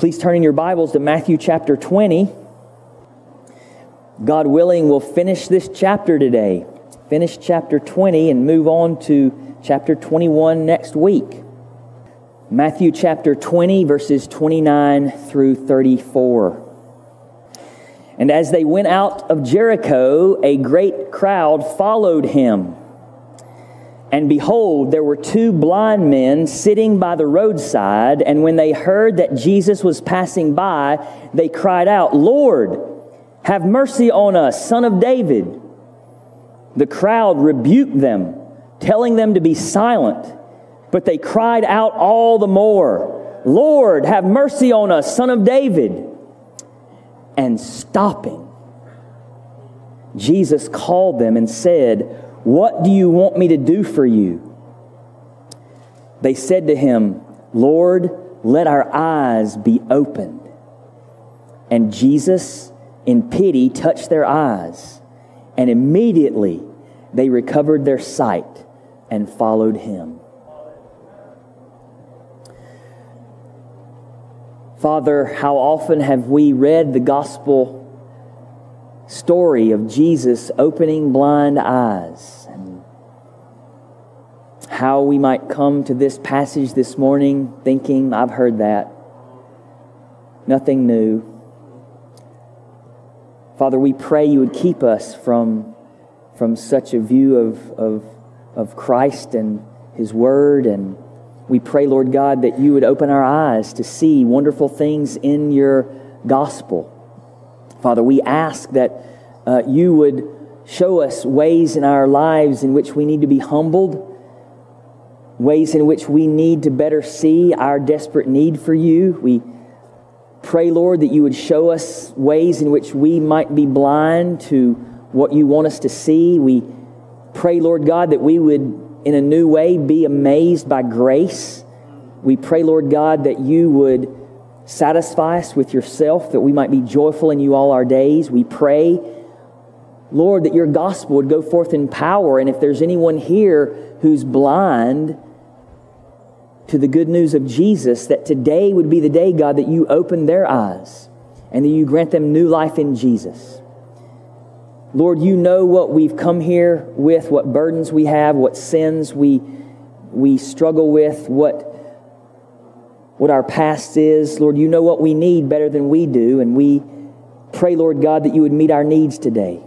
Please turn in your Bibles to Matthew chapter 20. God willing, we'll finish this chapter today. Finish chapter 20 and move on to chapter 21 next week. Matthew chapter 20, verses 29 through 34. And as they went out of Jericho, a great crowd followed him. And behold, there were two blind men sitting by the roadside. And when they heard that Jesus was passing by, they cried out, Lord, have mercy on us, son of David. The crowd rebuked them, telling them to be silent. But they cried out all the more, Lord, have mercy on us, son of David and stopping. Jesus called them and said, What do you want me to do for you? They said to him, Lord, let our eyes be opened. And Jesus, in pity, touched their eyes, and immediately they recovered their sight and followed him. Father, how often have we read the gospel story of Jesus opening blind eyes and how we might come to this passage this morning thinking, I've heard that. Nothing new. Father, we pray you would keep us from, from such a view of, of, of Christ and His Word and we pray, Lord God, that you would open our eyes to see wonderful things in your gospel. Father, we ask that uh, you would show us ways in our lives in which we need to be humbled, ways in which we need to better see our desperate need for you. We pray, Lord, that you would show us ways in which we might be blind to what you want us to see. We pray, Lord God, that we would in a new way, be amazed by grace. We pray, Lord God, that you would satisfy us with yourself, that we might be joyful in you all our days. We pray, Lord, that your gospel would go forth in power. And if there's anyone here who's blind to the good news of Jesus, that today would be the day, God, that you open their eyes and that you grant them new life in Jesus. Lord, you know what we've come here with, what burdens we have, what sins we, we struggle with, what, what our past is. Lord, you know what we need better than we do, and we pray, Lord God, that you would meet our needs today,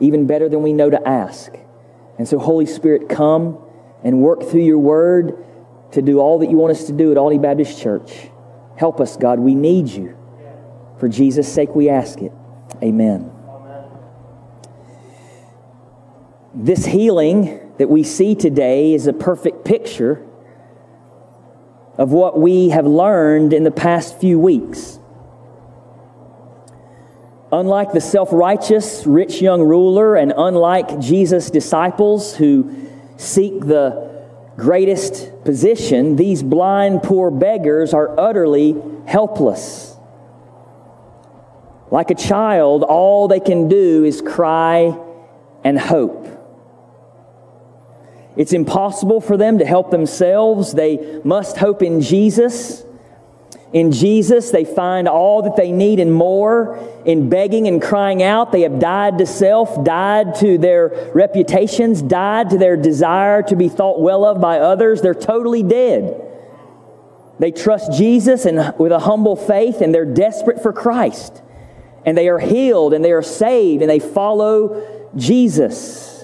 even better than we know to ask. And so, Holy Spirit, come and work through your word to do all that you want us to do at Albany Baptist Church. Help us, God. We need you. For Jesus' sake, we ask it. Amen. This healing that we see today is a perfect picture of what we have learned in the past few weeks. Unlike the self righteous rich young ruler, and unlike Jesus' disciples who seek the greatest position, these blind poor beggars are utterly helpless. Like a child, all they can do is cry and hope. It's impossible for them to help themselves. They must hope in Jesus. In Jesus, they find all that they need and more. In begging and crying out, they have died to self, died to their reputations, died to their desire to be thought well of by others. They're totally dead. They trust Jesus and with a humble faith, and they're desperate for Christ. And they are healed and they are saved and they follow Jesus.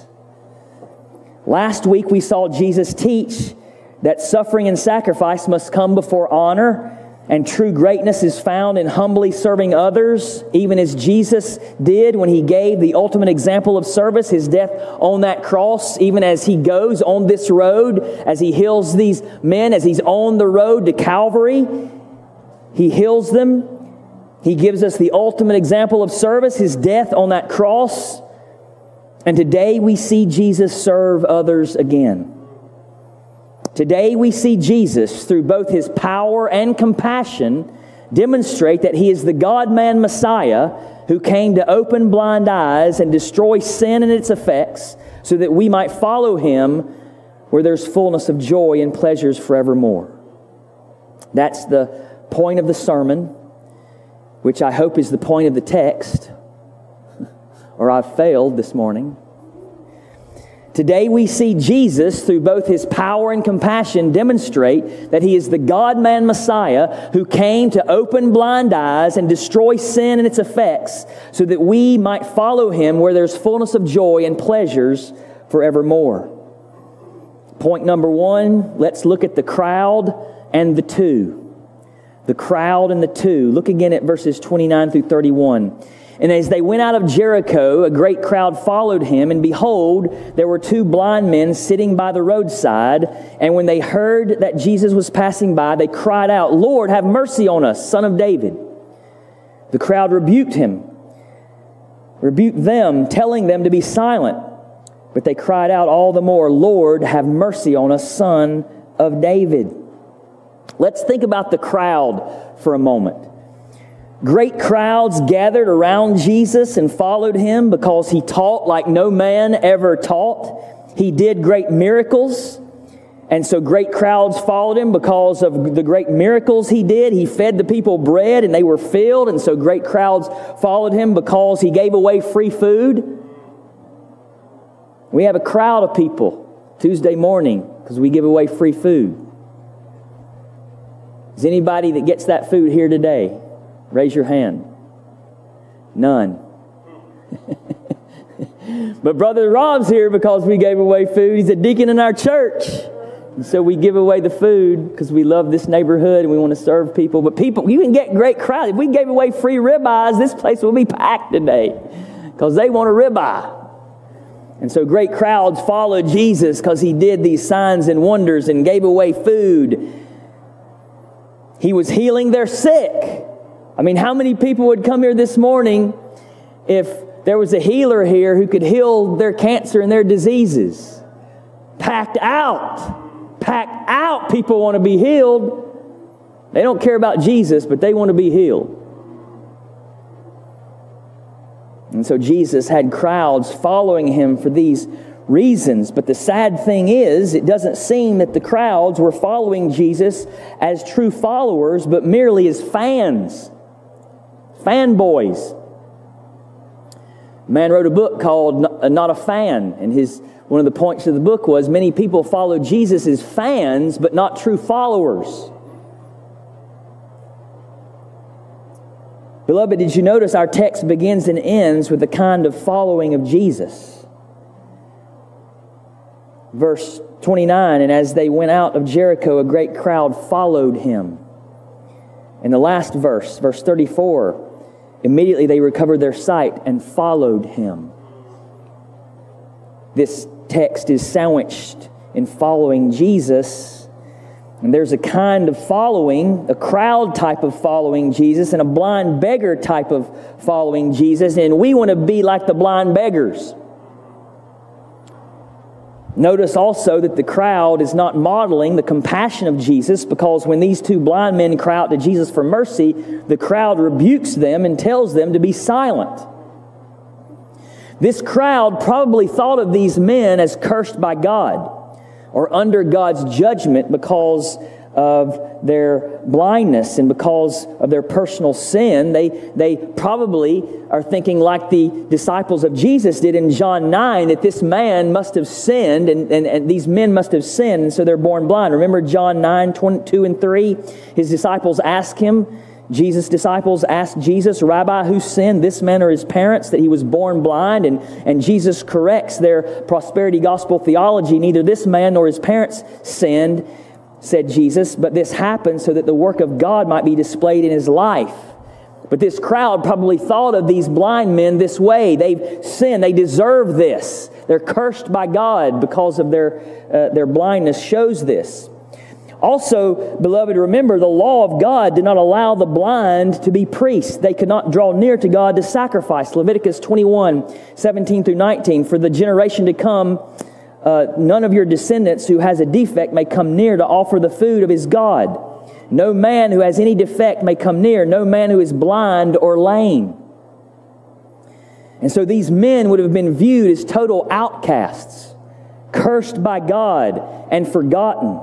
Last week we saw Jesus teach that suffering and sacrifice must come before honor, and true greatness is found in humbly serving others, even as Jesus did when he gave the ultimate example of service, his death on that cross, even as he goes on this road, as he heals these men, as he's on the road to Calvary. He heals them. He gives us the ultimate example of service, his death on that cross. And today we see Jesus serve others again. Today we see Jesus, through both his power and compassion, demonstrate that he is the God man Messiah who came to open blind eyes and destroy sin and its effects so that we might follow him where there's fullness of joy and pleasures forevermore. That's the point of the sermon, which I hope is the point of the text, or I've failed this morning. Today we see Jesus, through both his power and compassion, demonstrate that he is the God man Messiah who came to open blind eyes and destroy sin and its effects so that we might follow him where there's fullness of joy and pleasures forevermore. Point number one let's look at the crowd and the two. The crowd and the two. Look again at verses 29 through 31. And as they went out of Jericho, a great crowd followed him, and behold, there were two blind men sitting by the roadside. And when they heard that Jesus was passing by, they cried out, Lord, have mercy on us, son of David. The crowd rebuked him, rebuked them, telling them to be silent. But they cried out all the more, Lord, have mercy on us, son of David. Let's think about the crowd for a moment. Great crowds gathered around Jesus and followed him because he taught like no man ever taught. He did great miracles. And so great crowds followed him because of the great miracles he did. He fed the people bread and they were filled. And so great crowds followed him because he gave away free food. We have a crowd of people Tuesday morning because we give away free food. Is anybody that gets that food here today? Raise your hand. None. but Brother Rob's here because we gave away food. He's a deacon in our church. And so we give away the food because we love this neighborhood and we want to serve people. But people, you can get great crowds. If we gave away free ribeyes, this place will be packed today because they want a ribeye. And so great crowds followed Jesus because he did these signs and wonders and gave away food. He was healing their sick. I mean, how many people would come here this morning if there was a healer here who could heal their cancer and their diseases? Packed out. Packed out. People want to be healed. They don't care about Jesus, but they want to be healed. And so Jesus had crowds following him for these reasons. But the sad thing is, it doesn't seem that the crowds were following Jesus as true followers, but merely as fans fanboys. A man wrote a book called uh, Not a Fan, and his one of the points of the book was many people follow Jesus as fans, but not true followers. Beloved, did you notice our text begins and ends with the kind of following of Jesus? Verse 29 And as they went out of Jericho, a great crowd followed him. In the last verse, verse 34, Immediately they recovered their sight and followed him. This text is sandwiched in following Jesus. And there's a kind of following, a crowd type of following Jesus, and a blind beggar type of following Jesus. And we want to be like the blind beggars. Notice also that the crowd is not modeling the compassion of Jesus because when these two blind men cry out to Jesus for mercy, the crowd rebukes them and tells them to be silent. This crowd probably thought of these men as cursed by God or under God's judgment because of their blindness and because of their personal sin, they, they probably are thinking, like the disciples of Jesus did in John 9, that this man must have sinned and, and, and these men must have sinned, and so they're born blind. Remember John 9, 22 and 3? His disciples ask him, Jesus' disciples asked Jesus, Rabbi, who sinned, this man or his parents, that he was born blind? And, and Jesus corrects their prosperity gospel theology. Neither this man nor his parents sinned said Jesus, but this happened so that the work of God might be displayed in his life. But this crowd probably thought of these blind men this way. They've sinned. They deserve this. They're cursed by God because of their, uh, their blindness, shows this. Also, beloved, remember the law of God did not allow the blind to be priests. They could not draw near to God to sacrifice. Leviticus 21 17 through 19. For the generation to come, uh, none of your descendants who has a defect may come near to offer the food of his God. No man who has any defect may come near, no man who is blind or lame. And so these men would have been viewed as total outcasts, cursed by God and forgotten.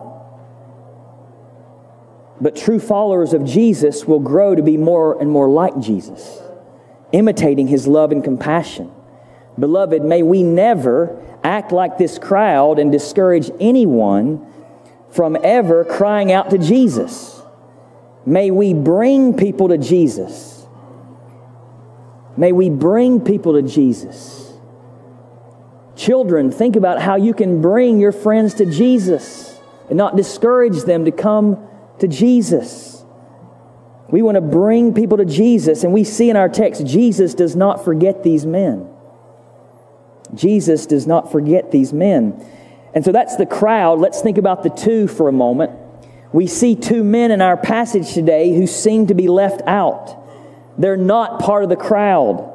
But true followers of Jesus will grow to be more and more like Jesus, imitating his love and compassion. Beloved, may we never act like this crowd and discourage anyone from ever crying out to Jesus. May we bring people to Jesus. May we bring people to Jesus. Children, think about how you can bring your friends to Jesus and not discourage them to come to Jesus. We want to bring people to Jesus, and we see in our text, Jesus does not forget these men. Jesus does not forget these men. And so that's the crowd. Let's think about the two for a moment. We see two men in our passage today who seem to be left out. They're not part of the crowd.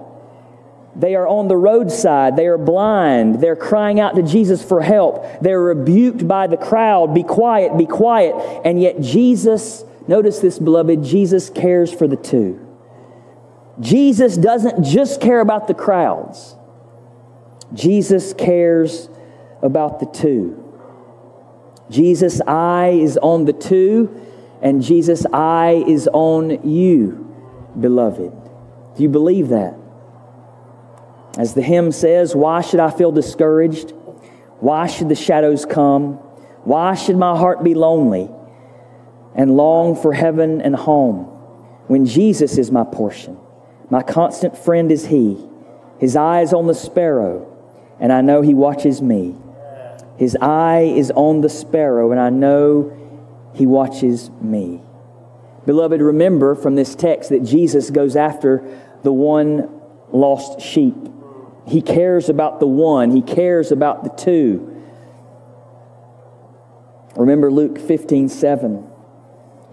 They are on the roadside. They are blind. They're crying out to Jesus for help. They're rebuked by the crowd. Be quiet, be quiet. And yet, Jesus, notice this, beloved, Jesus cares for the two. Jesus doesn't just care about the crowds, Jesus cares about the two. Jesus' eye is on the two, and Jesus' eye is on you, beloved. Do you believe that? As the hymn says, Why should I feel discouraged? Why should the shadows come? Why should my heart be lonely and long for heaven and home when Jesus is my portion? My constant friend is He. His eye is on the sparrow, and I know He watches me. His eye is on the sparrow, and I know He watches me. Beloved, remember from this text that Jesus goes after the one lost sheep. He cares about the one, He cares about the two. Remember Luke 15 7.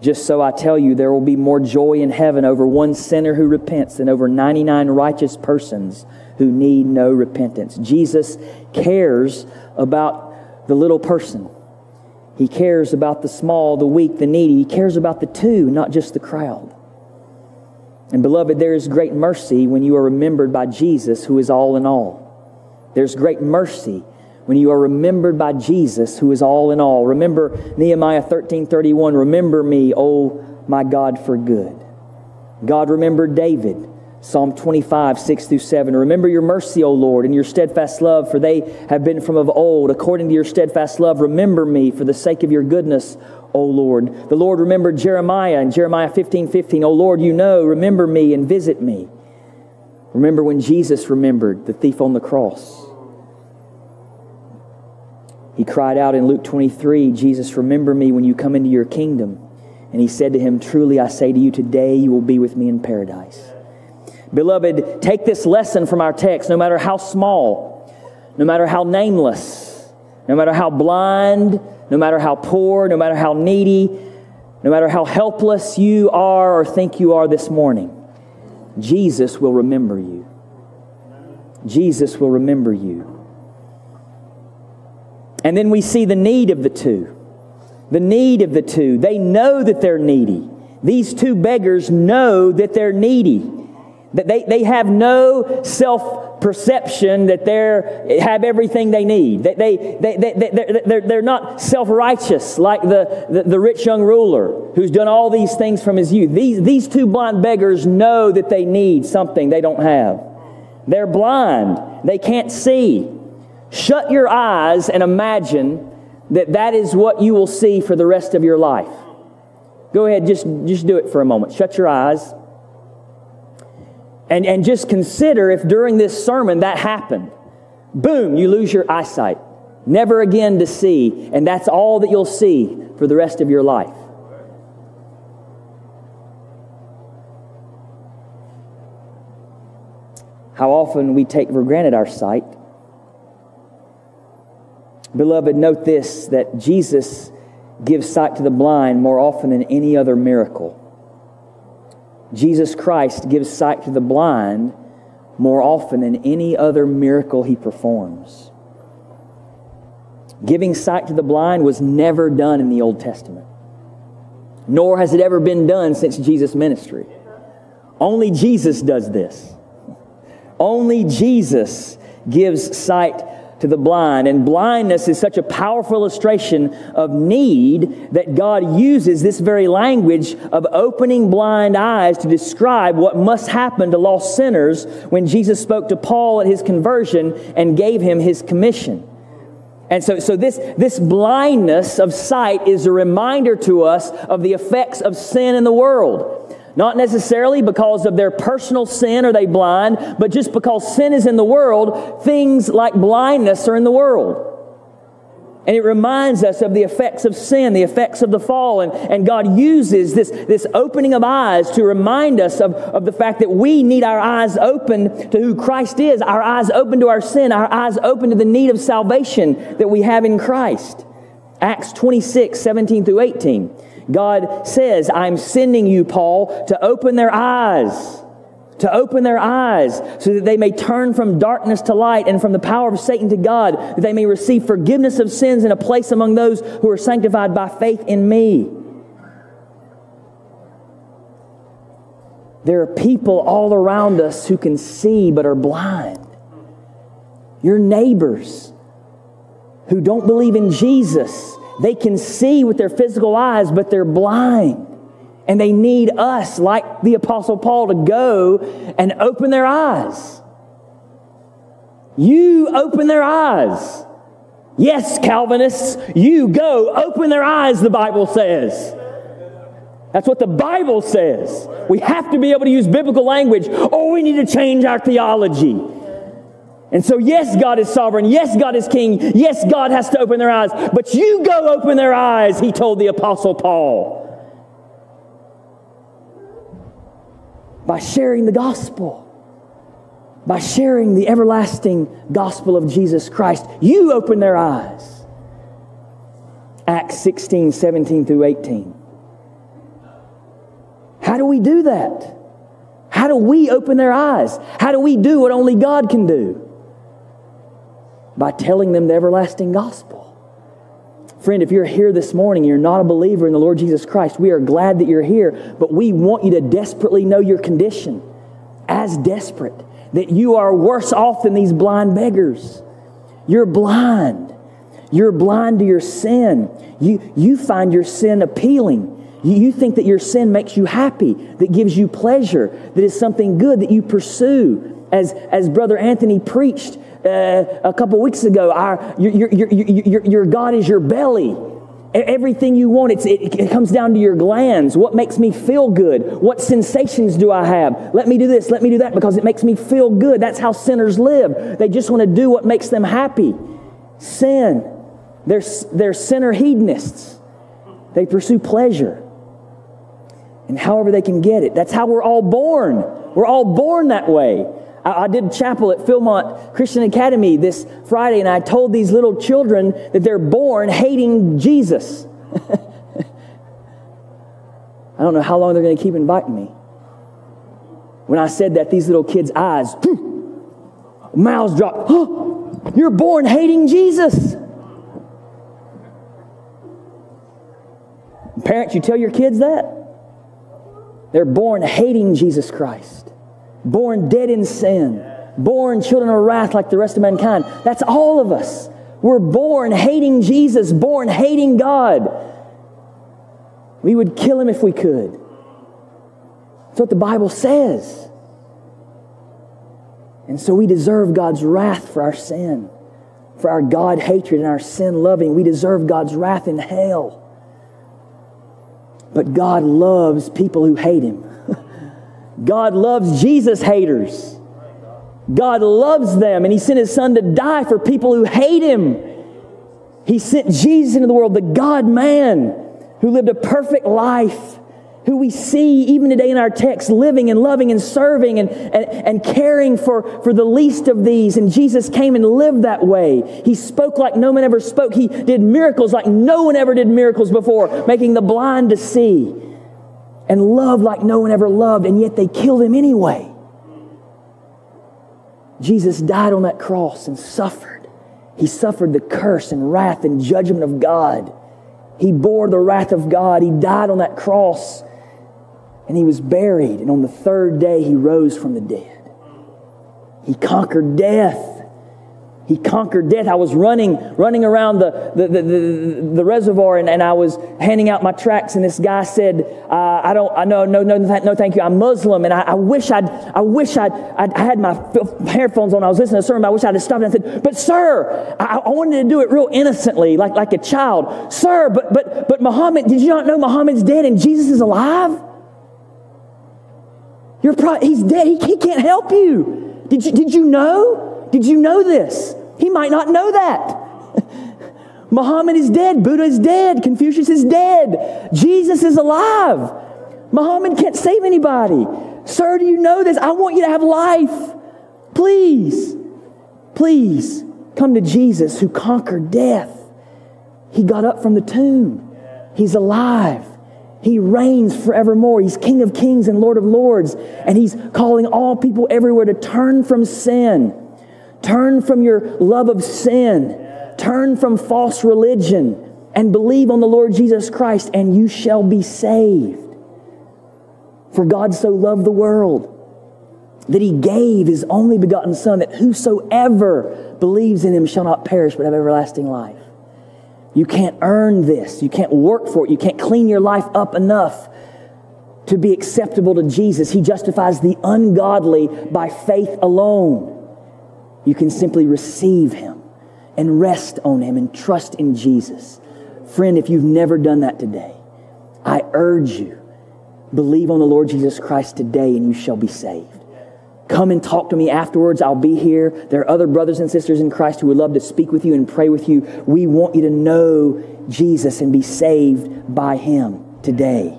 Just so I tell you, there will be more joy in heaven over one sinner who repents than over 99 righteous persons who need no repentance. Jesus cares about the little person. He cares about the small, the weak, the needy. He cares about the two, not just the crowd. And beloved, there is great mercy when you are remembered by Jesus, who is all in all. There's great mercy when you are remembered by Jesus, who is all in all. Remember Nehemiah 13 31. Remember me, O my God, for good. God remembered David. Psalm 25, 6 through 7. Remember your mercy, O Lord, and your steadfast love, for they have been from of old. According to your steadfast love, remember me for the sake of your goodness, O Lord. The Lord remembered Jeremiah in Jeremiah 15 15. O Lord, you know, remember me and visit me. Remember when Jesus remembered the thief on the cross. He cried out in Luke 23, Jesus, remember me when you come into your kingdom. And he said to him, Truly I say to you, today you will be with me in paradise. Beloved, take this lesson from our text, no matter how small, no matter how nameless, no matter how blind, no matter how poor, no matter how needy, no matter how helpless you are or think you are this morning, Jesus will remember you. Jesus will remember you. And then we see the need of the two. The need of the two. They know that they're needy. These two beggars know that they're needy. That they, they have no self perception that they have everything they need. They, they, they, they, they're, they're, they're not self righteous like the, the, the, rich young ruler who's done all these things from his youth. These, these two blind beggars know that they need something they don't have. They're blind, they can't see. Shut your eyes and imagine that that is what you will see for the rest of your life. Go ahead, just, just do it for a moment. Shut your eyes. And, and just consider if during this sermon that happened. Boom, you lose your eyesight. Never again to see. And that's all that you'll see for the rest of your life. How often we take for granted our sight. Beloved, note this that Jesus gives sight to the blind more often than any other miracle. Jesus Christ gives sight to the blind more often than any other miracle he performs. Giving sight to the blind was never done in the Old Testament, nor has it ever been done since Jesus' ministry. Only Jesus does this. Only Jesus gives sight to the blind. And blindness is such a powerful illustration of need that God uses this very language of opening blind eyes to describe what must happen to lost sinners when Jesus spoke to Paul at his conversion and gave him his commission. And so, so this, this blindness of sight is a reminder to us of the effects of sin in the world. Not necessarily because of their personal sin are they blind, but just because sin is in the world, things like blindness are in the world. And it reminds us of the effects of sin, the effects of the fall. And, and God uses this, this opening of eyes to remind us of, of the fact that we need our eyes open to who Christ is, our eyes open to our sin, our eyes open to the need of salvation that we have in Christ. Acts 26, 17 through 18. God says, I'm sending you, Paul, to open their eyes, to open their eyes so that they may turn from darkness to light and from the power of Satan to God, that they may receive forgiveness of sins and a place among those who are sanctified by faith in me. There are people all around us who can see but are blind. Your neighbors who don't believe in Jesus they can see with their physical eyes, but they're blind. And they need us, like the Apostle Paul, to go and open their eyes. You open their eyes. Yes, Calvinists, you go open their eyes, the Bible says. That's what the Bible says. We have to be able to use biblical language, or we need to change our theology. And so, yes, God is sovereign. Yes, God is king. Yes, God has to open their eyes. But you go open their eyes, he told the Apostle Paul. By sharing the gospel, by sharing the everlasting gospel of Jesus Christ, you open their eyes. Acts 16, 17 through 18. How do we do that? How do we open their eyes? How do we do what only God can do? By telling them the everlasting gospel. Friend, if you're here this morning, and you're not a believer in the Lord Jesus Christ, we are glad that you're here, but we want you to desperately know your condition as desperate, that you are worse off than these blind beggars. You're blind. You're blind to your sin. You, you find your sin appealing. You, you think that your sin makes you happy, that gives you pleasure, that is something good that you pursue. As, as Brother Anthony preached, uh, a couple weeks ago, our, your, your, your, your, God is your belly. Everything you want, it, it comes down to your glands. What makes me feel good? What sensations do I have? Let me do this, let me do that because it makes me feel good. That's how sinners live. They just want to do what makes them happy. Sin. They're, they're sinner hedonists. They pursue pleasure. And however they can get it. That's how we're all born. We're all born that way. I, I did chapel at Philmont Christian Academy this Friday, and I told these little children that they're born hating Jesus. I don't know how long they're going to keep inviting me. When I said that, these little kids' eyes, mouths dropped. Oh, you're born hating Jesus. Parents, you tell your kids that? They're born hating Jesus Christ born dead in sin, born children of wrath like the rest of mankind. That's all of us. We're born hating Jesus, born hating God. We would kill him if we could. That's what the Bible says. And so we deserve God's wrath for our sin, for our God hatred and our sin loving. We deserve God's wrath in hell. But God loves people who hate him. God loves Jesus haters. God loves them, and He sent His Son to die for people who hate Him. He sent Jesus into the world, the God man who lived a perfect life, who we see even today in our text living and loving and serving and, and, and caring for, for the least of these. And Jesus came and lived that way. He spoke like no one ever spoke. He did miracles like no one ever did miracles before, making the blind to see and loved like no one ever loved, and yet they killed him anyway. Jesus died on that cross and suffered. He suffered the curse and wrath and judgment of God. He bore the wrath of God. He died on that cross and he was buried. And on the third day, he rose from the dead. He conquered death. He conquered death. I was running, running around the, the, the, the, the reservoir and, and I was handing out my tracts and this guy said, uh, I don't, I know, no, no, no, thank you. I'm Muslim and I, I wish I'd, I wish I'd, I'd had my headphones on. I was listening to a sermon. I wish I'd have stopped and I said, but sir, I, I wanted to do it real innocently, like, like a child. Sir, but, but, but Muhammad, did you not know Muhammad's dead and Jesus is alive? You're pro- he's dead. He, he can't help you. Did you, did you know? Did you know this? He might not know that. Muhammad is dead. Buddha is dead. Confucius is dead. Jesus is alive. Muhammad can't save anybody. Sir, do you know this? I want you to have life. Please, please come to Jesus who conquered death. He got up from the tomb. He's alive. He reigns forevermore. He's King of kings and Lord of lords. And He's calling all people everywhere to turn from sin Turn from your love of sin. Turn from false religion and believe on the Lord Jesus Christ, and you shall be saved. For God so loved the world that he gave his only begotten Son, that whosoever believes in him shall not perish but have everlasting life. You can't earn this. You can't work for it. You can't clean your life up enough to be acceptable to Jesus. He justifies the ungodly by faith alone. You can simply receive Him and rest on Him and trust in Jesus. Friend, if you've never done that today, I urge you, believe on the Lord Jesus Christ today and you shall be saved. Come and talk to me afterwards. I'll be here. There are other brothers and sisters in Christ who would love to speak with you and pray with you. We want you to know Jesus and be saved by Him today.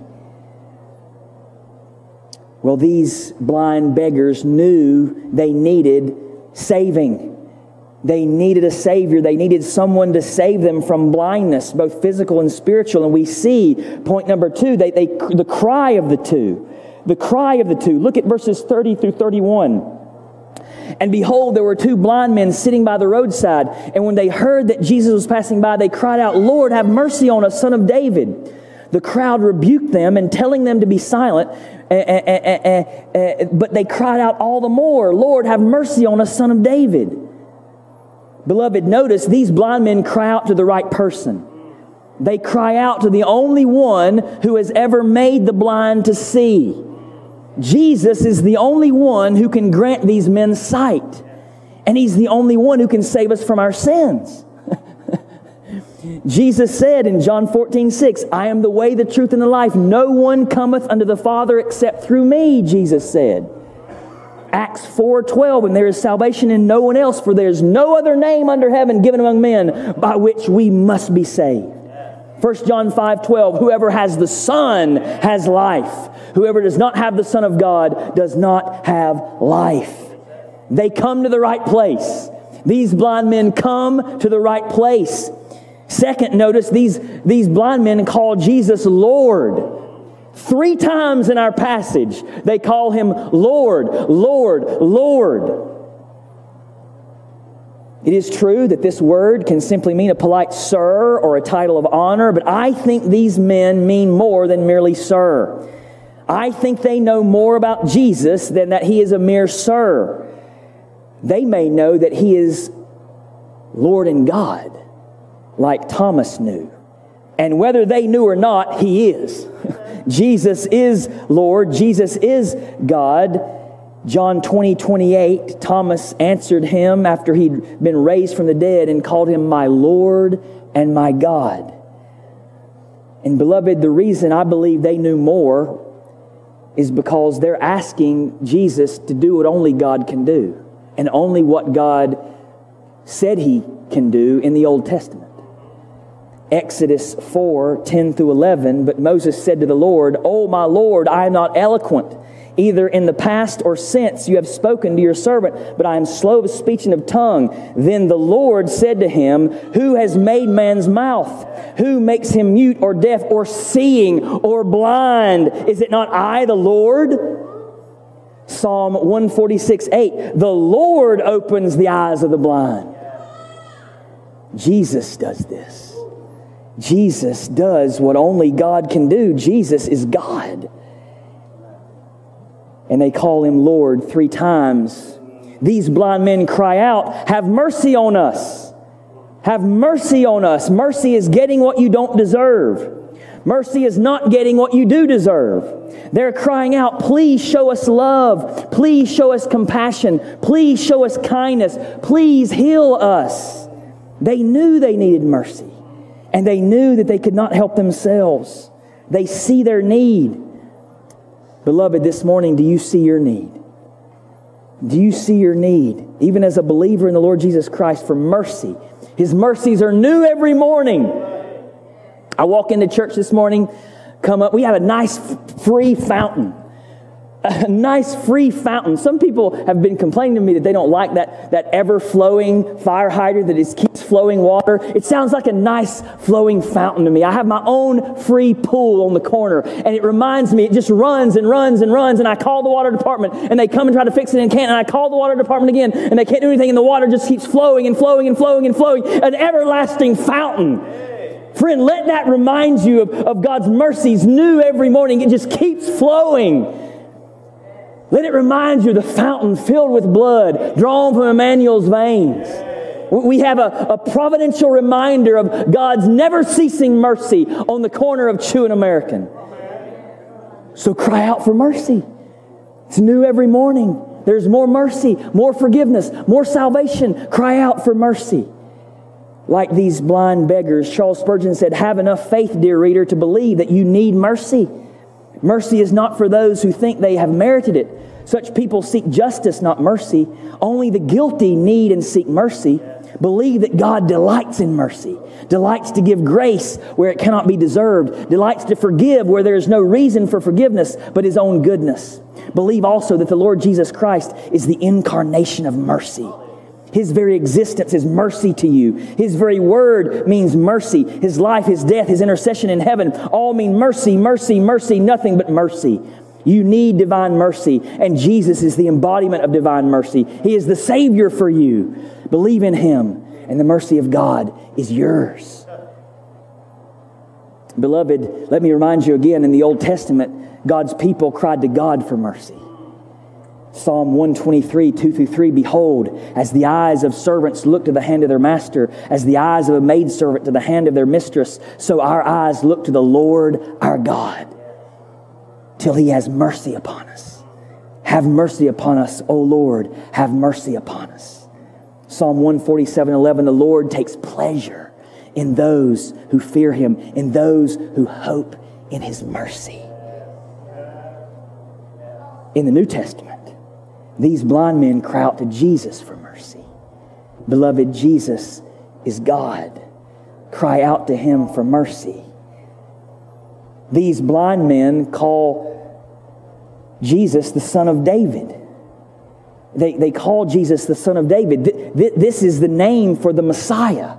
Well, these blind beggars knew they needed saving. They needed a Savior. They needed someone to save them from blindness, both physical and spiritual. And we see, point number two, they, they, the cry of the two. The cry of the two. Look at verses 30 through 31. And behold, there were two blind men sitting by the roadside. And when they heard that Jesus was passing by, they cried out, Lord, have mercy on us, son of David. The crowd rebuked them and telling them to be silent, Eh, eh, eh, but they cried out all the more, Lord, have mercy on us, son of David. Beloved, notice these blind men cry out to the right person. They cry out to the only one who has ever made the blind to see. Jesus is the only one who can grant these men sight. And he's the only one who can save us from our sins. Jesus said in John 14, 6, I am the way, the truth, and the life. No one cometh unto the Father except through me, Jesus said. Acts 4, 12, and there is salvation in no one else, for there is no other name under heaven given among men by which we must be saved. 1 John 5, 12, whoever has the Son has life. Whoever does not have the Son of God does not have life. They come to the right place. These blind men come to the right place. Second, notice these, these blind men call Jesus Lord. Three times in our passage, they call him Lord, Lord, Lord. It is true that this word can simply mean a polite sir or a title of honor, but I think these men mean more than merely sir. I think they know more about Jesus than that he is a mere sir. They may know that he is Lord and God like Thomas knew. And whether they knew or not, he is. Jesus is Lord. Jesus is God. John 20, 28, Thomas answered him after he'd been raised from the dead and called him my Lord and my God. And beloved, the reason I believe they knew more is because they're asking Jesus to do what only God can do and only what God said he can do in the Old Testament. Exodus 4 10 through 11. But Moses said to the Lord, Oh, my Lord, I am not eloquent, either in the past or since you have spoken to your servant, but I am slow of speech and of tongue. Then the Lord said to him, Who has made man's mouth? Who makes him mute or deaf or seeing or blind? Is it not I, the Lord? Psalm 146 8. The Lord opens the eyes of the blind. Jesus does this. Jesus does what only God can do. Jesus is God. And they call him Lord three times. These blind men cry out, Have mercy on us. Have mercy on us. Mercy is getting what you don't deserve. Mercy is not getting what you do deserve. They're crying out, Please show us love. Please show us compassion. Please show us kindness. Please heal us. They knew they needed mercy, and they knew that they could not help themselves. They see their need. Beloved, this morning, do you see your need? Do you see your need, even as a believer in the Lord Jesus Christ, for mercy? His mercies are new every morning. I walk into church this morning, come up, we have a nice free fountain a nice free fountain. Some people have been complaining to me that they don't like that, that ever flowing fire hydrant that just keeps flowing water. It sounds like a nice flowing fountain to me. I have my own free pool on the corner and it reminds me, it just runs and runs and runs. And I call the water department and they come and try to fix it and can't. And I call the water department again and they can't do anything and the water just keeps flowing and flowing and flowing and flowing. An everlasting fountain. Friend, let that remind you of, of God's mercies new every morning. It just keeps flowing. Let it remind you of the fountain filled with blood drawn from Emmanuel's veins. We have a, a, providential reminder of God's never ceasing mercy on the corner of Chew and American. So cry out for mercy. It's new every morning. There's more mercy, more forgiveness, more salvation. Cry out for mercy. Like these blind beggars, Charles Spurgeon said, Have enough faith, dear reader, to believe that you need mercy. Mercy is not for those who think they have merited it. Such people seek justice, not mercy. Only the guilty need and seek mercy. Believe that God delights in mercy, delights to give grace where it cannot be deserved, delights to forgive where there is no reason for forgiveness but His own goodness. Believe also that the Lord Jesus Christ is the incarnation of mercy. His very existence is mercy to you. His very word means mercy. His life, His death, His intercession in heaven all mean mercy, mercy, mercy, nothing but mercy. You need divine mercy, and Jesus is the embodiment of divine mercy. He is the Savior for you. Believe in Him, and the mercy of God is yours. Beloved, let me remind you again in the Old Testament, God's people cried to God for mercy. Psalm 123, 2 through 3 Behold, as the eyes of servants look to the hand of their master, as the eyes of a maidservant to the hand of their mistress, so our eyes look to the Lord our God, till he has mercy upon us. Have mercy upon us, O Lord, have mercy upon us. Psalm 147, 11 The Lord takes pleasure in those who fear him, in those who hope in his mercy. In the New Testament, these blind men cry out to Jesus for mercy. Beloved, Jesus is God. Cry out to him for mercy. These blind men call Jesus the son of David. They, they call Jesus the son of David. This is the name for the Messiah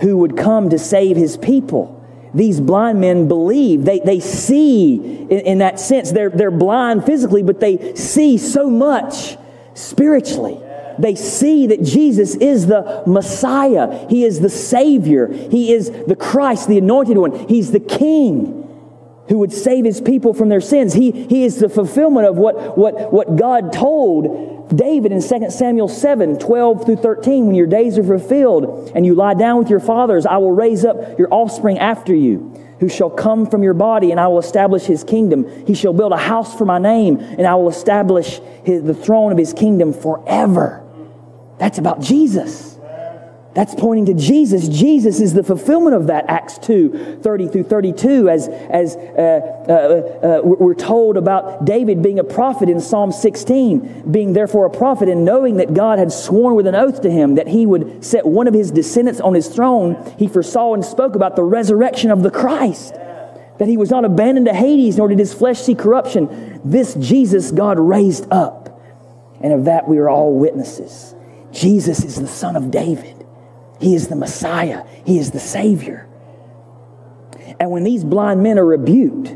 who would come to save his people these blind men believe. They, they see in, in that sense. They're, they're blind physically, but they see so much spiritually. They see that Jesus is the Messiah. He is the Savior. He is the Christ, the anointed one. He's the King who would save his people from their sins. He, he is the fulfillment of what, what, what God told David in 2 Samuel 7 12 through 13. When your days are fulfilled and you lie down with your fathers, I will raise up your offspring after you, who shall come from your body, and I will establish his kingdom. He shall build a house for my name, and I will establish his, the throne of his kingdom forever. That's about Jesus. That's pointing to Jesus. Jesus is the fulfillment of that, Acts 2 30 through 32, as, as uh, uh, uh, we're told about David being a prophet in Psalm 16, being therefore a prophet, and knowing that God had sworn with an oath to him that he would set one of his descendants on his throne, he foresaw and spoke about the resurrection of the Christ. That he was not abandoned to Hades, nor did his flesh see corruption. This Jesus God raised up. And of that we are all witnesses. Jesus is the Son of David. He is the Messiah, He is the Savior. And when these blind men are rebuked,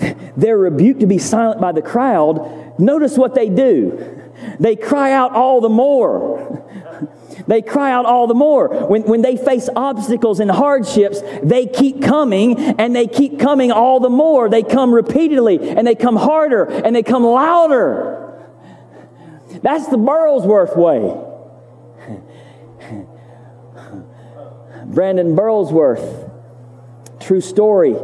they're rebuked to be silent by the crowd. Notice what they do. They cry out all the more. They cry out all the more. When, when they face obstacles and hardships, they keep coming and they keep coming all the more. They come repeatedly and they come harder and they come louder. That's the Burlsworth way. Brandon Burlsworth, true story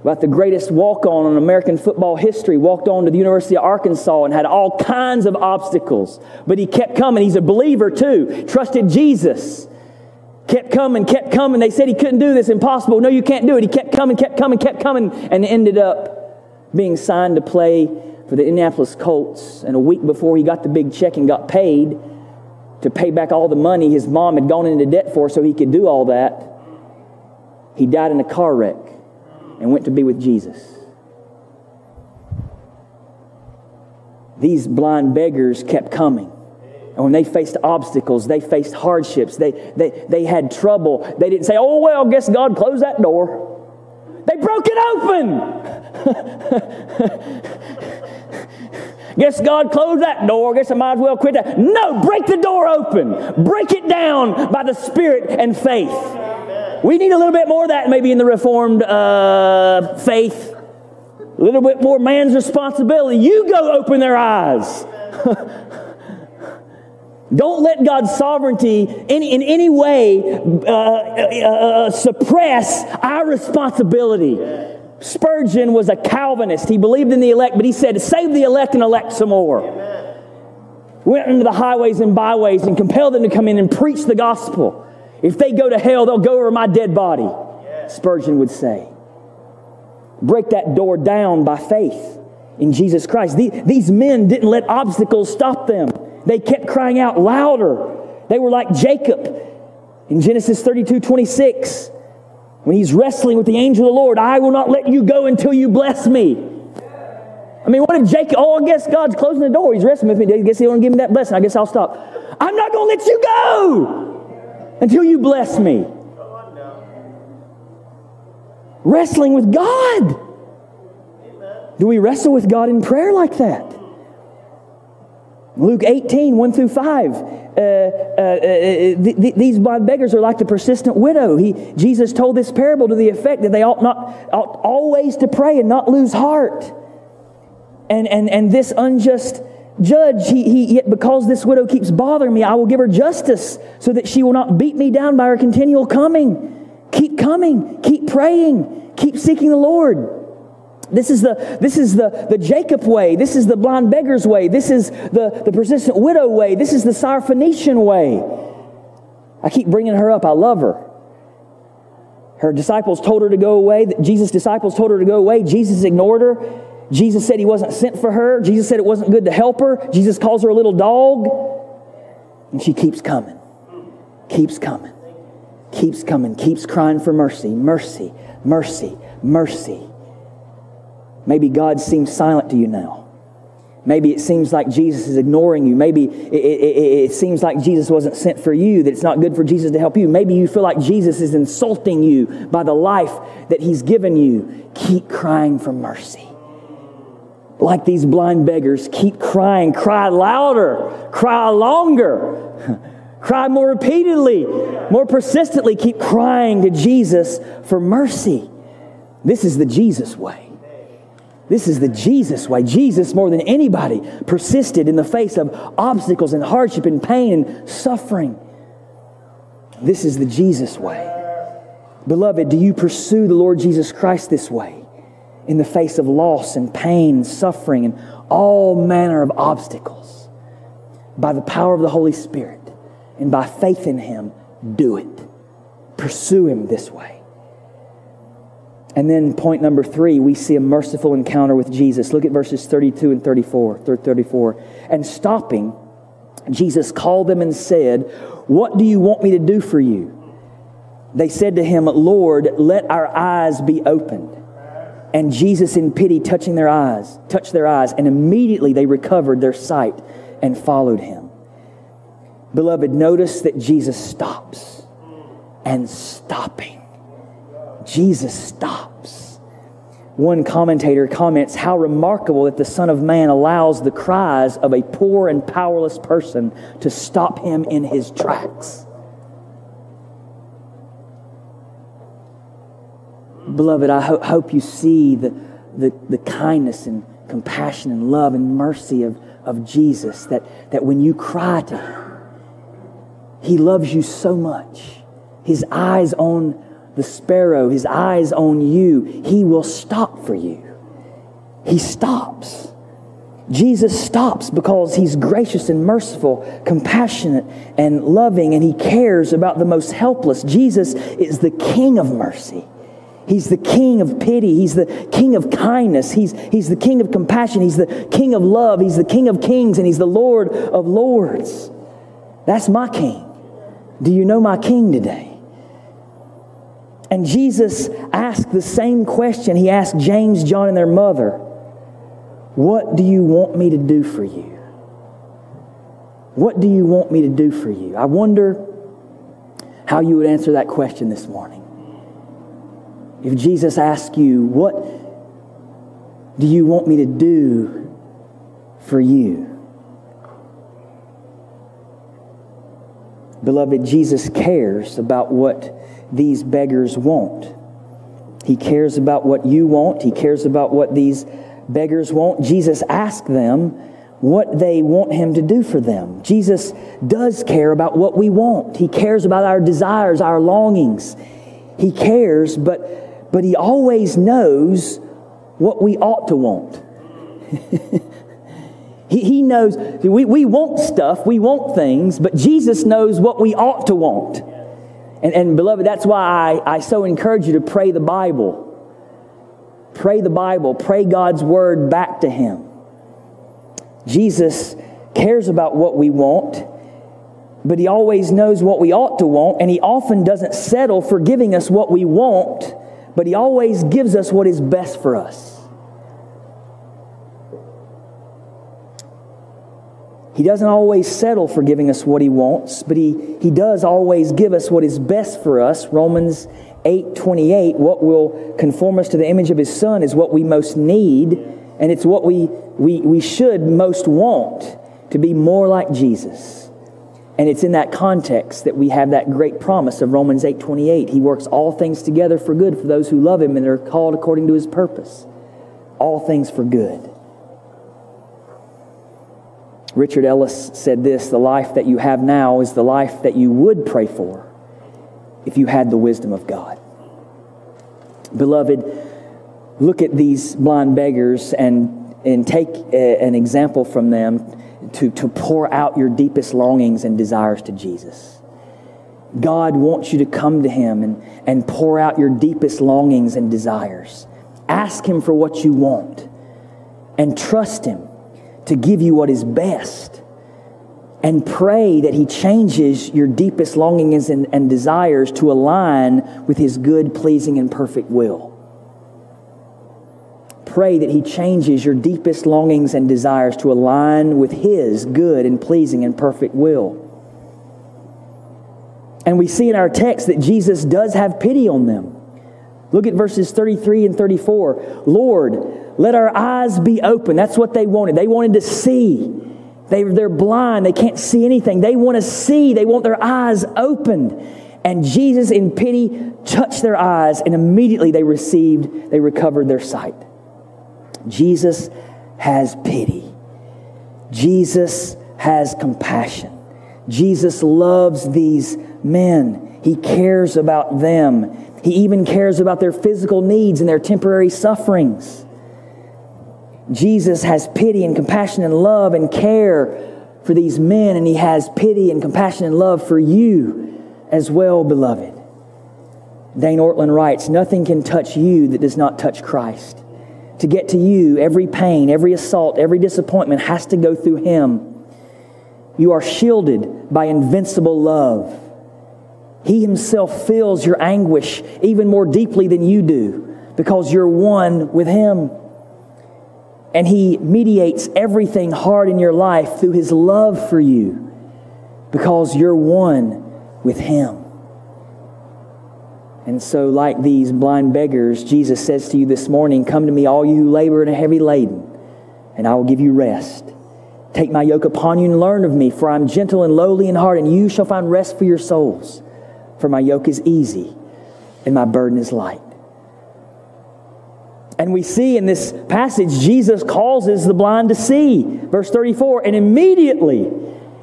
about the greatest walk on in American football history, walked on to the University of Arkansas and had all kinds of obstacles. But he kept coming. He's a believer too, trusted Jesus. Kept coming, kept coming. They said he couldn't do this, impossible. No, you can't do it. He kept coming, kept coming, kept coming, and ended up being signed to play for the Indianapolis Colts. And a week before he got the big check and got paid to pay back all the money his mom had gone into debt for so he could do all that, he died in a car wreck and went to be with Jesus. These blind beggars kept coming. And when they faced obstacles, they faced hardships, they, they, they had trouble. They didn't say, oh, well, guess God closed that door. They broke it open. guess God closed that door. Guess I might as well quit that. No, break the door open. Break it down by the Spirit and faith. We need a little bit more of that maybe in the Reformed uh, faith. A little bit more man's responsibility. You go open their eyes. Don't let God's sovereignty in, in any way uh, uh, uh, suppress our responsibility. Spurgeon was a Calvinist. He believed in the elect, but he said, save the elect and elect some more. Went into the highways and byways and compelled them to come in and preach the gospel. If they go to hell, they'll go over my dead body, Spurgeon would say. Break that door down by faith in Jesus Christ. These men didn't let obstacles stop them, they kept crying out louder. They were like Jacob in Genesis 32 26 when he's wrestling with the angel of the Lord. I will not let you go until you bless me. I mean, what if Jacob, oh, I guess God's closing the door. He's wrestling with me. I guess he won't give me that blessing. I guess I'll stop. I'm not going to let you go until you bless me. Wrestling with God. Do we wrestle with God in prayer like that? Luke 18, 1 through 5. Uh, uh, uh, th- th- these blind beggars are like the persistent widow. He, Jesus told this parable to the effect that they ought not ought always to pray and not lose heart. And, and, and this unjust Judge, he, he, yet because this widow keeps bothering me, I will give her justice so that she will not beat me down by her continual coming. Keep coming, keep praying, keep seeking the Lord. This is the, this is the, the Jacob way. This is the blind beggar's way. This is the, the persistent widow way. This is the Syrophoenician way. I keep bringing her up. I love her. Her disciples told her to go away. Jesus' disciples told her to go away. Jesus ignored her. Jesus said he wasn't sent for her. Jesus said it wasn't good to help her. Jesus calls her a little dog. And she keeps coming, keeps coming, keeps coming, keeps crying for mercy, mercy, mercy, mercy. Maybe God seems silent to you now. Maybe it seems like Jesus is ignoring you. Maybe it, it, it, it, seems like Jesus wasn't sent for you, that it's not good for Jesus to help you. Maybe you feel like Jesus is insulting you by the life that he's given you. Keep crying for mercy like these blind beggars, keep crying, cry louder, cry longer, cry more repeatedly, more persistently, keep crying to Jesus for mercy. This is the Jesus way. This is the Jesus way. Jesus, more than anybody, persisted in the face of obstacles and hardship and pain and suffering. This is the Jesus way. Beloved, do you pursue the Lord Jesus Christ this way? in the face of loss and pain and suffering and all manner of obstacles. By the power of the Holy Spirit and by faith in Him, do it. Pursue Him this way. And then, point number three, we see a merciful encounter with Jesus. Look at verses 32 and 34. 34. And stopping, Jesus called them and said, What do you want me to do for you? They said to him, Lord, let our eyes be opened. And Jesus, in pity, touching their eyes, touched their eyes, and immediately they recovered their sight and followed him. Beloved, notice that Jesus stops and stopping. Jesus stops. One commentator comments how remarkable that the Son of Man allows the cries of a poor and powerless person to stop him in his tracks. Beloved, I ho- hope you see the, the, the kindness and compassion and love and mercy of, of Jesus that, that when you cry to Him, He loves you so much. His eyes on the sparrow, His eyes on you, He will stop for you. He stops. Jesus stops because he's gracious and merciful, compassionate and loving, and he cares about the most helpless. Jesus is the King of mercy. He's the King of pity. He's the King of kindness. He's, he's the King of compassion. He's the King of love. He's the King of kings, and He's the Lord of lords. That's my King. Do you know my King today? And Jesus asked the same question he asked James, John, and their mother What do you want me to do for you? What do you want me to do for you? I wonder how you would answer that question this morning. If Jesus asked you, What do you want me to do for you? Beloved, Jesus cares about what these beggars want. He cares about what you want. He cares about what these beggars want. Jesus asked them what they want him to do for them. Jesus does care about what we want. He cares about our desires, our longings. He cares, but, but he always knows what we ought to want. he, he knows we, we want stuff, we want things, but Jesus knows what we ought to want. And, and beloved, that's why I, I so encourage you to pray the Bible. Pray the Bible, pray God's word back to Him. Jesus cares about what we want, but He always knows what we ought to want, and He often doesn't settle for giving us what we want, but He always gives us what is best for us. He doesn't always settle for giving us what he wants, but he, he does always give us what is best for us. Romans 8 28, what will conform us to the image of his son is what we most need, and it's what we, we, we should most want to be more like Jesus. And it's in that context that we have that great promise of Romans 8 28. He works all things together for good for those who love him and are called according to his purpose. All things for good. Richard Ellis said this the life that you have now is the life that you would pray for if you had the wisdom of God. Beloved, look at these blind beggars and, and take a, an example from them to, to pour out your deepest longings and desires to Jesus. God wants you to come to Him and, and pour out your deepest longings and desires. Ask Him for what you want and trust Him to give you what is best. And pray that He changes your deepest longings and, and desires to align with His good, pleasing, and perfect will. Pray that He changes your deepest longings and desires to align with His good and pleasing and perfect will. And we see in our text that Jesus does have pity on them. Look at verses 33 and 34. Lord, let our eyes be open. That's what they wanted. They wanted to see. They, they're blind. They can't see anything. They want to see. They want their eyes opened. And Jesus, in pity, touched their eyes, and immediately they received, they recovered their sight. Jesus has pity. Jesus has compassion. Jesus loves these men. He cares about them. He even cares about their physical needs and their temporary sufferings. Jesus has pity and compassion and love and care for these men, and he has pity and compassion and love for you as well, beloved. Dane Ortlund writes Nothing can touch you that does not touch Christ. To get to you, every pain, every assault, every disappointment has to go through him. You are shielded by invincible love. He himself feels your anguish even more deeply than you do because you're one with him. And He mediates everything hard in your life through His love for you because you're one with Him. And so, like these blind beggars, Jesus says to you this morning, Come to me, all you who labor and are heavy laden, and I will give you rest. Take my yoke upon you and learn of me, for I'm gentle and lowly in heart, and you shall find rest for your souls. For my yoke is easy and my burden is light. And we see in this passage, Jesus causes the blind to see. Verse 34 And immediately,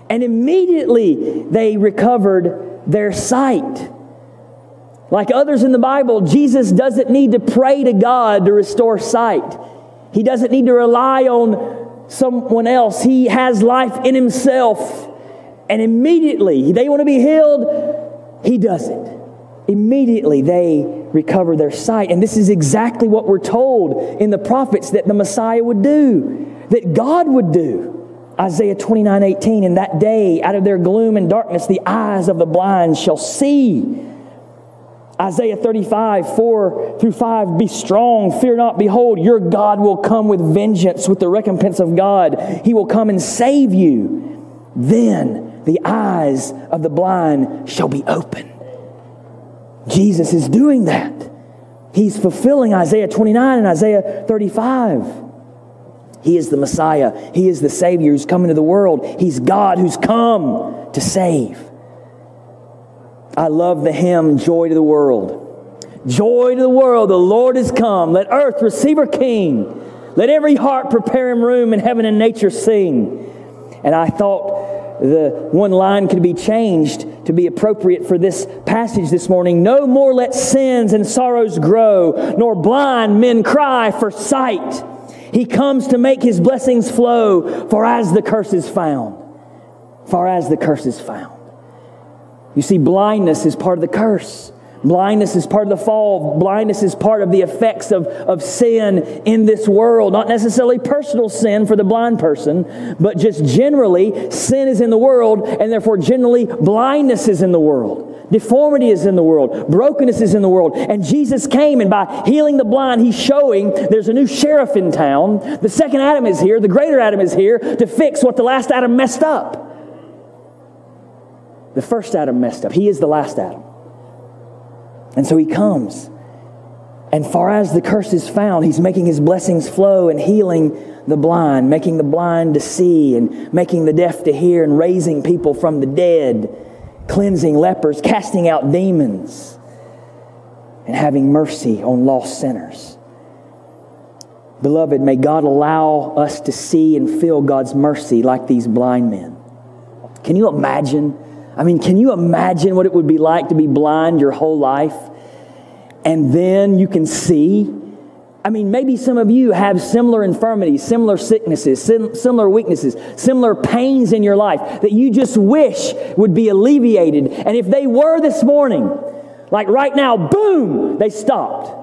and immediately they recovered their sight. Like others in the Bible, Jesus doesn't need to pray to God to restore sight. He doesn't need to rely on someone else. He has life in himself. And immediately they want to be healed, he does it. Immediately they recover their sight. And this is exactly what we're told in the prophets that the Messiah would do, that God would do. Isaiah 29 18, in that day, out of their gloom and darkness, the eyes of the blind shall see. Isaiah 35, 4 through 5, be strong, fear not, behold, your God will come with vengeance, with the recompense of God. He will come and save you. Then the eyes of the blind shall be open. Jesus is doing that. He's fulfilling Isaiah 29 and Isaiah 35. He is the Messiah. He is the Savior who's come into the world. He's God who's come to save. I love the hymn, Joy to the World. Joy to the world, the Lord is come. Let earth receive her King. Let every heart prepare him room, and heaven and nature sing. And I thought the one line could be changed to be appropriate for this passage this morning. No more let sins and sorrows grow, nor blind men cry for sight. He comes to make his blessings flow, for as the curse is found. For as the curse is found. You see, blindness is part of the curse. Blindness is part of the fall. Blindness is part of the effects of, of sin in this world. Not necessarily personal sin for the blind person, but just generally, sin is in the world, and therefore, generally, blindness is in the world. Deformity is in the world. Brokenness is in the world. And Jesus came, and by healing the blind, he's showing there's a new sheriff in town. The second Adam is here, the greater Adam is here to fix what the last Adam messed up. The first Adam messed up. He is the last Adam. And so he comes. And far as the curse is found, he's making his blessings flow and healing the blind, making the blind to see, and making the deaf to hear, and raising people from the dead, cleansing lepers, casting out demons, and having mercy on lost sinners. Beloved, may God allow us to see and feel God's mercy like these blind men. Can you imagine? I mean, can you imagine what it would be like to be blind your whole life and then you can see? I mean, maybe some of you have similar infirmities, similar sicknesses, sim- similar weaknesses, similar pains in your life that you just wish would be alleviated. And if they were this morning, like right now, boom, they stopped.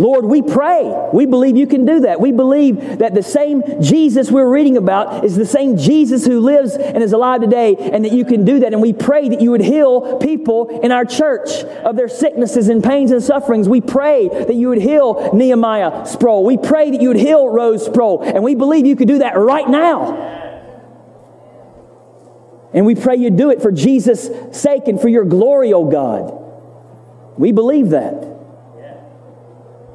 Lord, we pray. We believe you can do that. We believe that the same Jesus we're reading about is the same Jesus who lives and is alive today, and that you can do that. And we pray that you would heal people in our church of their sicknesses and pains and sufferings. We pray that you would heal Nehemiah Sproul. We pray that you would heal Rose Sproul. And we believe you could do that right now. And we pray you do it for Jesus' sake and for your glory, O oh God. We believe that.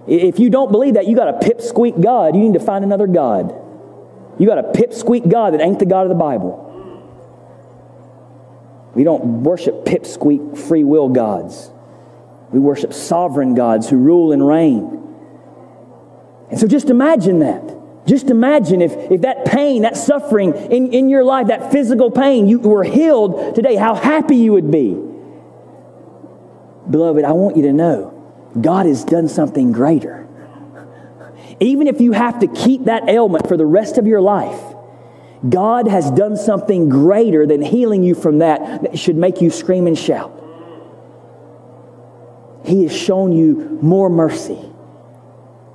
If you don't believe that, you got a pipsqueak God. You need to find another God. You got a pipsqueak God that ain't the God of the Bible. We don't worship pipsqueak free will gods. We worship sovereign gods who rule and reign. And so just imagine that. Just imagine if, if that pain, that suffering in, in your life, that physical pain, you were healed today, how happy you would be. Beloved, I want you to know God has done something greater. Even if you have to keep that ailment for the rest of your life, God has done something greater than healing you from that that should make you scream and shout. He has shown you more mercy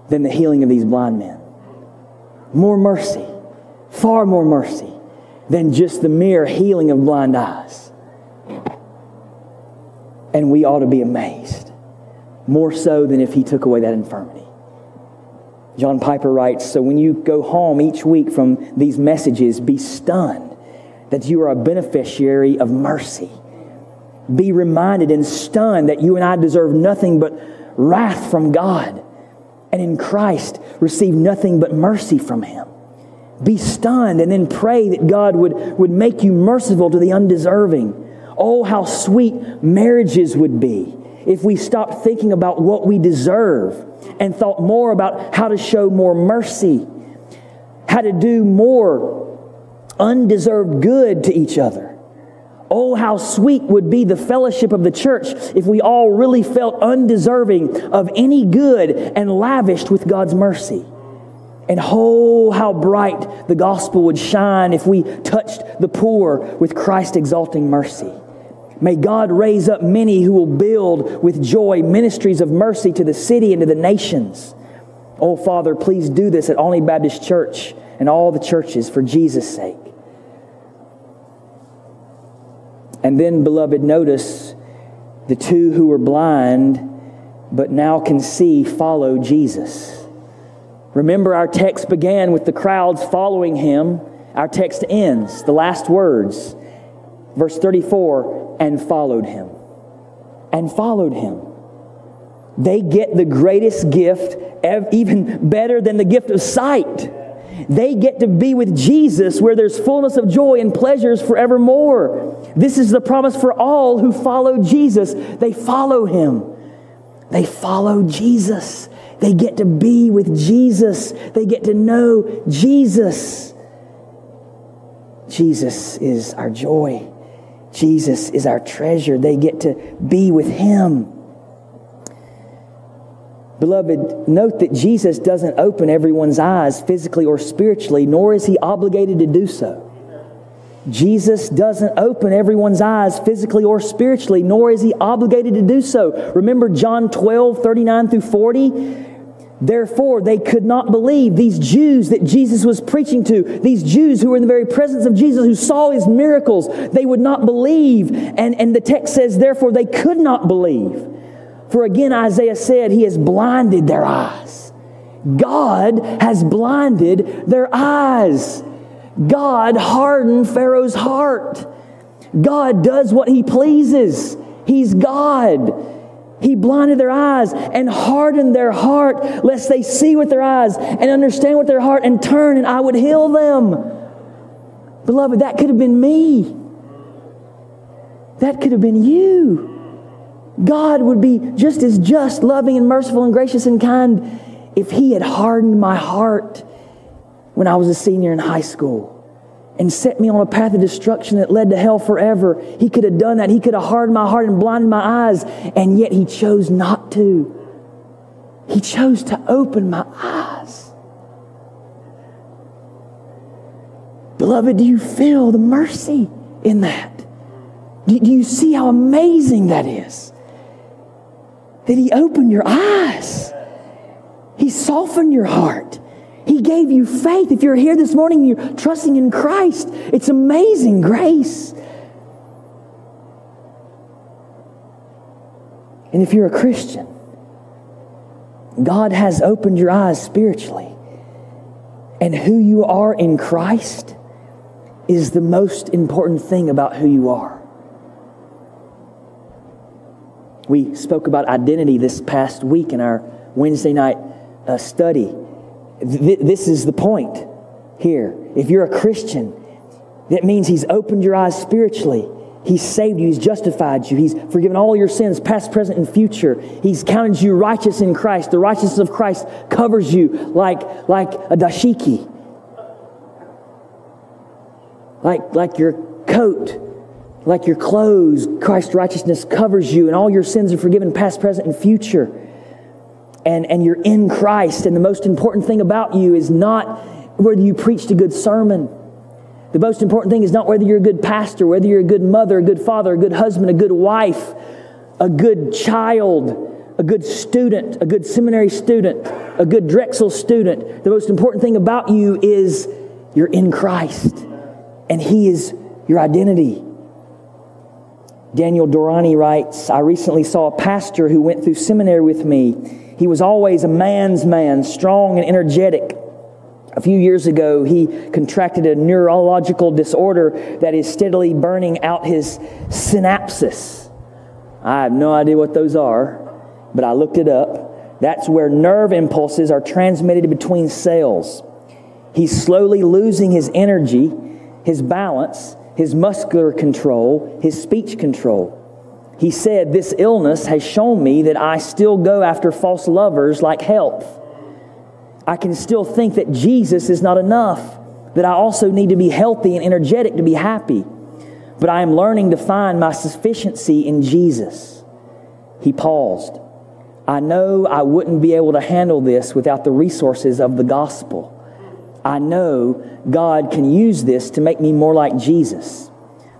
than the healing of these blind men. More mercy, far more mercy than just the mere healing of blind eyes. And we ought to be amazed more so than if he took away that infirmity. John Piper writes So when you go home each week from these messages, be stunned that you are a beneficiary of mercy. Be reminded and stunned that you and I deserve nothing but wrath from God, and in Christ receive nothing but mercy from Him. Be stunned and then pray that God would, would make you merciful to the undeserving. Oh, how sweet marriages would be if we stopped thinking about what we deserve and thought more about how to show more mercy, how to do more undeserved good to each other. Oh, how sweet would be the fellowship of the church if we all really felt undeserving of any good and lavished with God's mercy. And oh, how bright the gospel would shine if we touched the poor with Christ exalting mercy. May God raise up many who will build with joy ministries of mercy to the city and to the nations. Oh, Father, please do this at Olney Baptist Church and all the churches for Jesus' sake. And then, beloved, notice the two who were blind but now can see follow Jesus. Remember, our text began with the crowds following him. Our text ends, the last words, verse 34, and followed him. And followed him. They get the greatest gift, even better than the gift of sight. They get to be with Jesus where there's fullness of joy and pleasures forevermore. This is the promise for all who follow Jesus. They follow him. They follow Jesus. They get to be with Jesus. They get to know Jesus. Jesus is our joy. Jesus is our treasure. They get to be with him. Beloved, note that Jesus doesn't open everyone's eyes physically or spiritually, nor is he obligated to do so. Jesus doesn't open everyone's eyes physically or spiritually, nor is he obligated to do so. Remember John 12, 39 through 40? Therefore, they could not believe these Jews that Jesus was preaching to, these Jews who were in the very presence of Jesus, who saw his miracles. They would not believe. And, and the text says, therefore, they could not believe. For again, Isaiah said, He has blinded their eyes. God has blinded their eyes. God hardened Pharaoh's heart. God does what He pleases. He's God. He blinded their eyes and hardened their heart, lest they see with their eyes and understand with their heart and turn, and I would heal them. Beloved, that could have been me. That could have been you. God would be just as just, loving, and merciful and gracious and kind if He had hardened my heart when I was a senior in high school and set me on a path of destruction that led to hell forever. He could have done that. He could have hardened my heart and blinded my eyes, and yet He chose not to. He chose to open my eyes. Beloved, do you feel the mercy in that? Do you see how amazing that is? that He opened your eyes. He softened your heart. He gave you faith. If you're here this morning, you're trusting in Christ. It's amazing grace. And if you're a Christian, God has opened your eyes spiritually. And who you are in Christ is the most important thing about who you are. We spoke about identity this past week in our Wednesday night uh, study. Th- this is the point here. If you're a Christian, that means He's opened your eyes spiritually. He's saved you. He's justified you. He's forgiven all your sins, past, present, and future. He's counted you righteous in Christ. The righteousness of Christ covers you like, like a dashiki, like, like your coat like your clothes, Christ's righteousness covers you, and all your sins are forgiven, past, present, and future. And, and you're in Christ. And the most important thing about you is not whether you preached a good sermon. The most important thing is not whether you're a good pastor, whether you're a good mother, a good father, a good husband, a good wife, a good child, a good student, a good seminary student, a good Drexel student. The most important thing about you is you're in Christ, and He is your identity. Daniel Doriani writes I recently saw a pastor who went through seminary with me. He was always a man's man, strong and energetic. A few years ago, he contracted a neurological disorder that is steadily burning out his synapses. I have no idea what those are, but I looked it up. That's where nerve impulses are transmitted between cells. He's slowly losing his energy, his balance, his muscular control, his speech control. He said, This illness has shown me that I still go after false lovers like health. I can still think that Jesus is not enough, that I also need to be healthy and energetic to be happy. But I am learning to find my sufficiency in Jesus. He paused. I know I wouldn't be able to handle this without the resources of the gospel. I know God can use this to make me more like Jesus.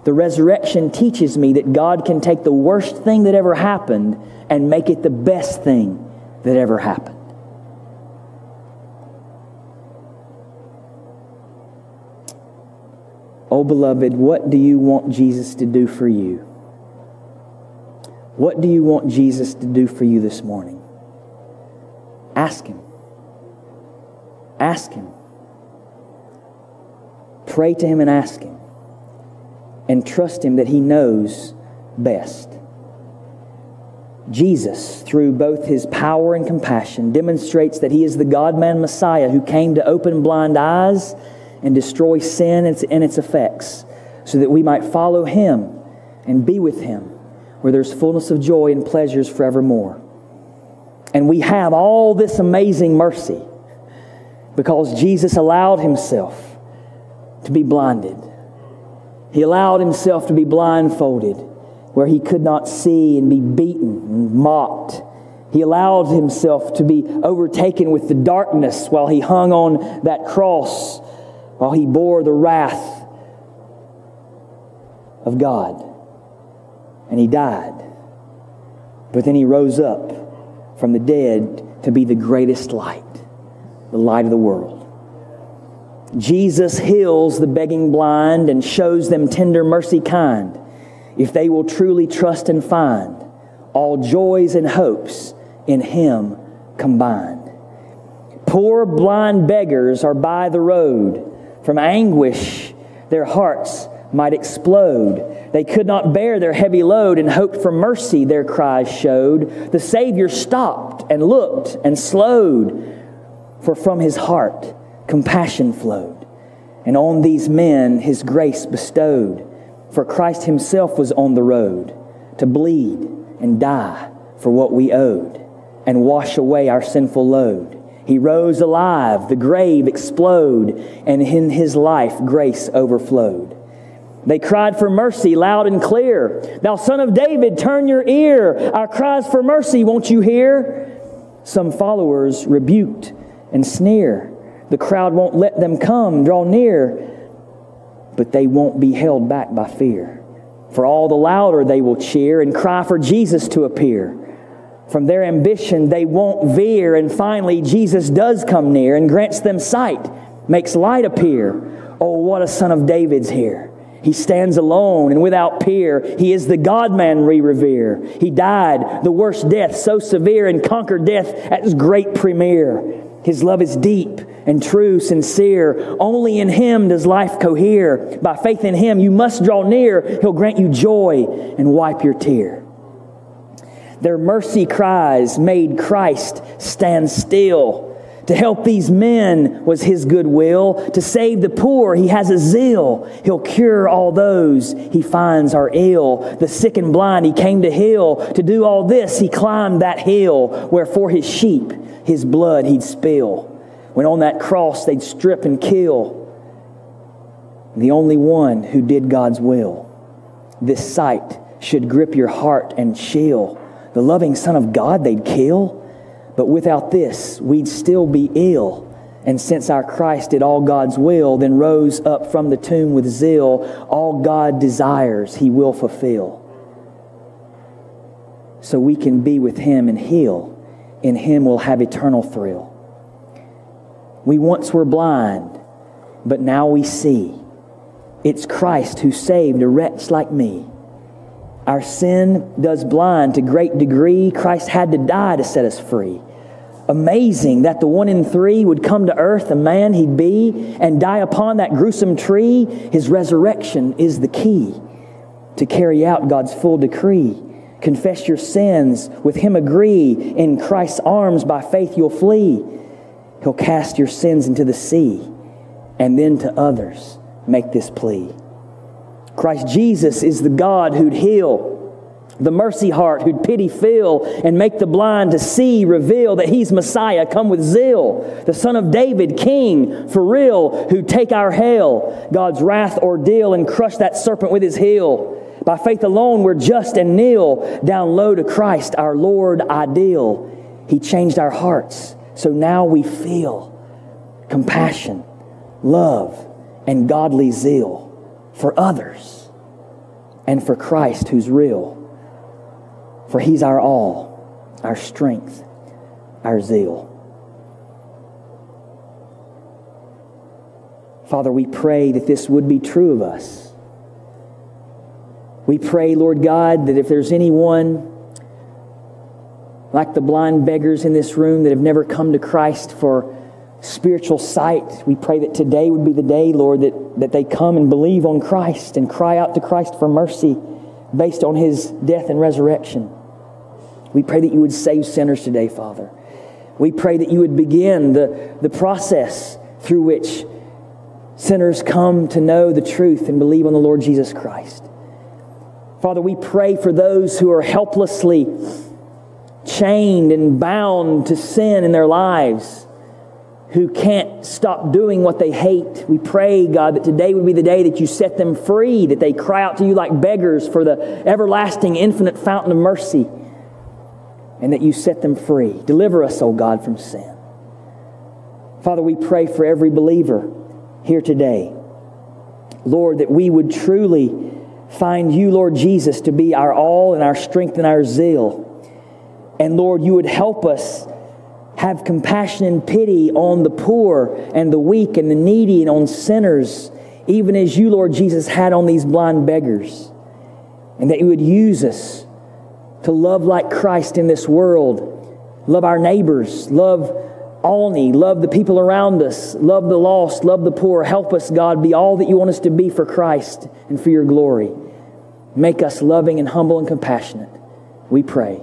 The resurrection teaches me that God can take the worst thing that ever happened and make it the best thing that ever happened. Oh, beloved, what do you want Jesus to do for you? What do you want Jesus to do for you this morning? Ask Him. Ask Him. Pray to Him and ask Him. And trust Him that He knows best. Jesus, through both His power and compassion, demonstrates that He is the God man Messiah who came to open blind eyes and destroy sin and its effects, so that we might follow him and be with him, where there's fullness of joy and pleasures forevermore. And we have all this amazing mercy because Jesus allowed himself to be blinded. He allowed himself to be blindfolded where he could not see and be beaten and mocked. He allowed himself to be overtaken with the darkness while he hung on that cross while he bore the wrath of God. And he died. But then he rose up from the dead to be the greatest light, the light of the world. Jesus heals the begging blind and shows them tender mercy kind if they will truly trust and find all joys and hopes in him combined. Poor blind beggars are by the road from anguish, their hearts might explode. They could not bear their heavy load and hoped for mercy, their cries showed. The Savior stopped and looked and slowed, for from his heart compassion flowed. And on these men his grace bestowed. For Christ himself was on the road to bleed and die for what we owed and wash away our sinful load. He rose alive, the grave explode, and in his life grace overflowed. They cried for mercy loud and clear. Thou son of David, turn your ear. Our cries for mercy, won't you hear? Some followers rebuked and sneer. The crowd won't let them come, draw near, but they won't be held back by fear. For all the louder they will cheer and cry for Jesus to appear. From their ambition, they won't veer. And finally, Jesus does come near and grants them sight, makes light appear. Oh, what a son of David's here. He stands alone and without peer. He is the God man we revere. He died the worst death so severe and conquered death at his great premiere. His love is deep and true, sincere. Only in Him does life cohere. By faith in Him, you must draw near. He'll grant you joy and wipe your tear. Their mercy cries made Christ stand still. To help these men was his good will. To save the poor, he has a zeal. He'll cure all those he finds are ill. The sick and blind, he came to heal. To do all this, he climbed that hill where for his sheep, his blood he'd spill. When on that cross, they'd strip and kill the only one who did God's will. This sight should grip your heart and chill the loving Son of God they'd kill. But without this, we'd still be ill. And since our Christ did all God's will, then rose up from the tomb with zeal, all God desires he will fulfill. So we can be with him and heal. In him we'll have eternal thrill. We once were blind, but now we see. It's Christ who saved a wretch like me. Our sin does blind to great degree. Christ had to die to set us free. Amazing that the one in three would come to earth, a man he'd be, and die upon that gruesome tree. His resurrection is the key to carry out God's full decree. Confess your sins, with him agree. In Christ's arms by faith you'll flee. He'll cast your sins into the sea, and then to others make this plea. Christ Jesus is the God who'd heal the mercy heart who'd pity feel and make the blind to see reveal that he's Messiah, come with zeal. The son of David, king for real, who'd take our hail, God's wrath ordeal and crush that serpent with his heel. By faith alone, we're just and kneel down low to Christ, our Lord ideal. He changed our hearts, so now we feel compassion, love, and godly zeal for others and for Christ who's real for he's our all, our strength, our zeal. Father, we pray that this would be true of us. We pray, Lord God, that if there's anyone like the blind beggars in this room that have never come to Christ for spiritual sight, we pray that today would be the day, Lord, that, that they come and believe on Christ and cry out to Christ for mercy based on his death and resurrection. We pray that you would save sinners today, Father. We pray that you would begin the, the process through which sinners come to know the truth and believe on the Lord Jesus Christ. Father, we pray for those who are helplessly chained and bound to sin in their lives, who can't stop doing what they hate. We pray, God, that today would be the day that you set them free, that they cry out to you like beggars for the everlasting, infinite fountain of mercy and that you set them free. Deliver us, O God, from sin. Father, we pray for every believer here today. Lord, that we would truly find you, Lord Jesus, to be our all and our strength and our zeal. And Lord, you would help us have compassion and pity on the poor and the weak and the needy and on sinners, even as you, Lord Jesus, had on these blind beggars. And that you would use us to love like Christ in this world, love our neighbors, love Olney, love the people around us, love the lost, love the poor. Help us, God, be all that you want us to be for Christ and for your glory. Make us loving and humble and compassionate. We pray.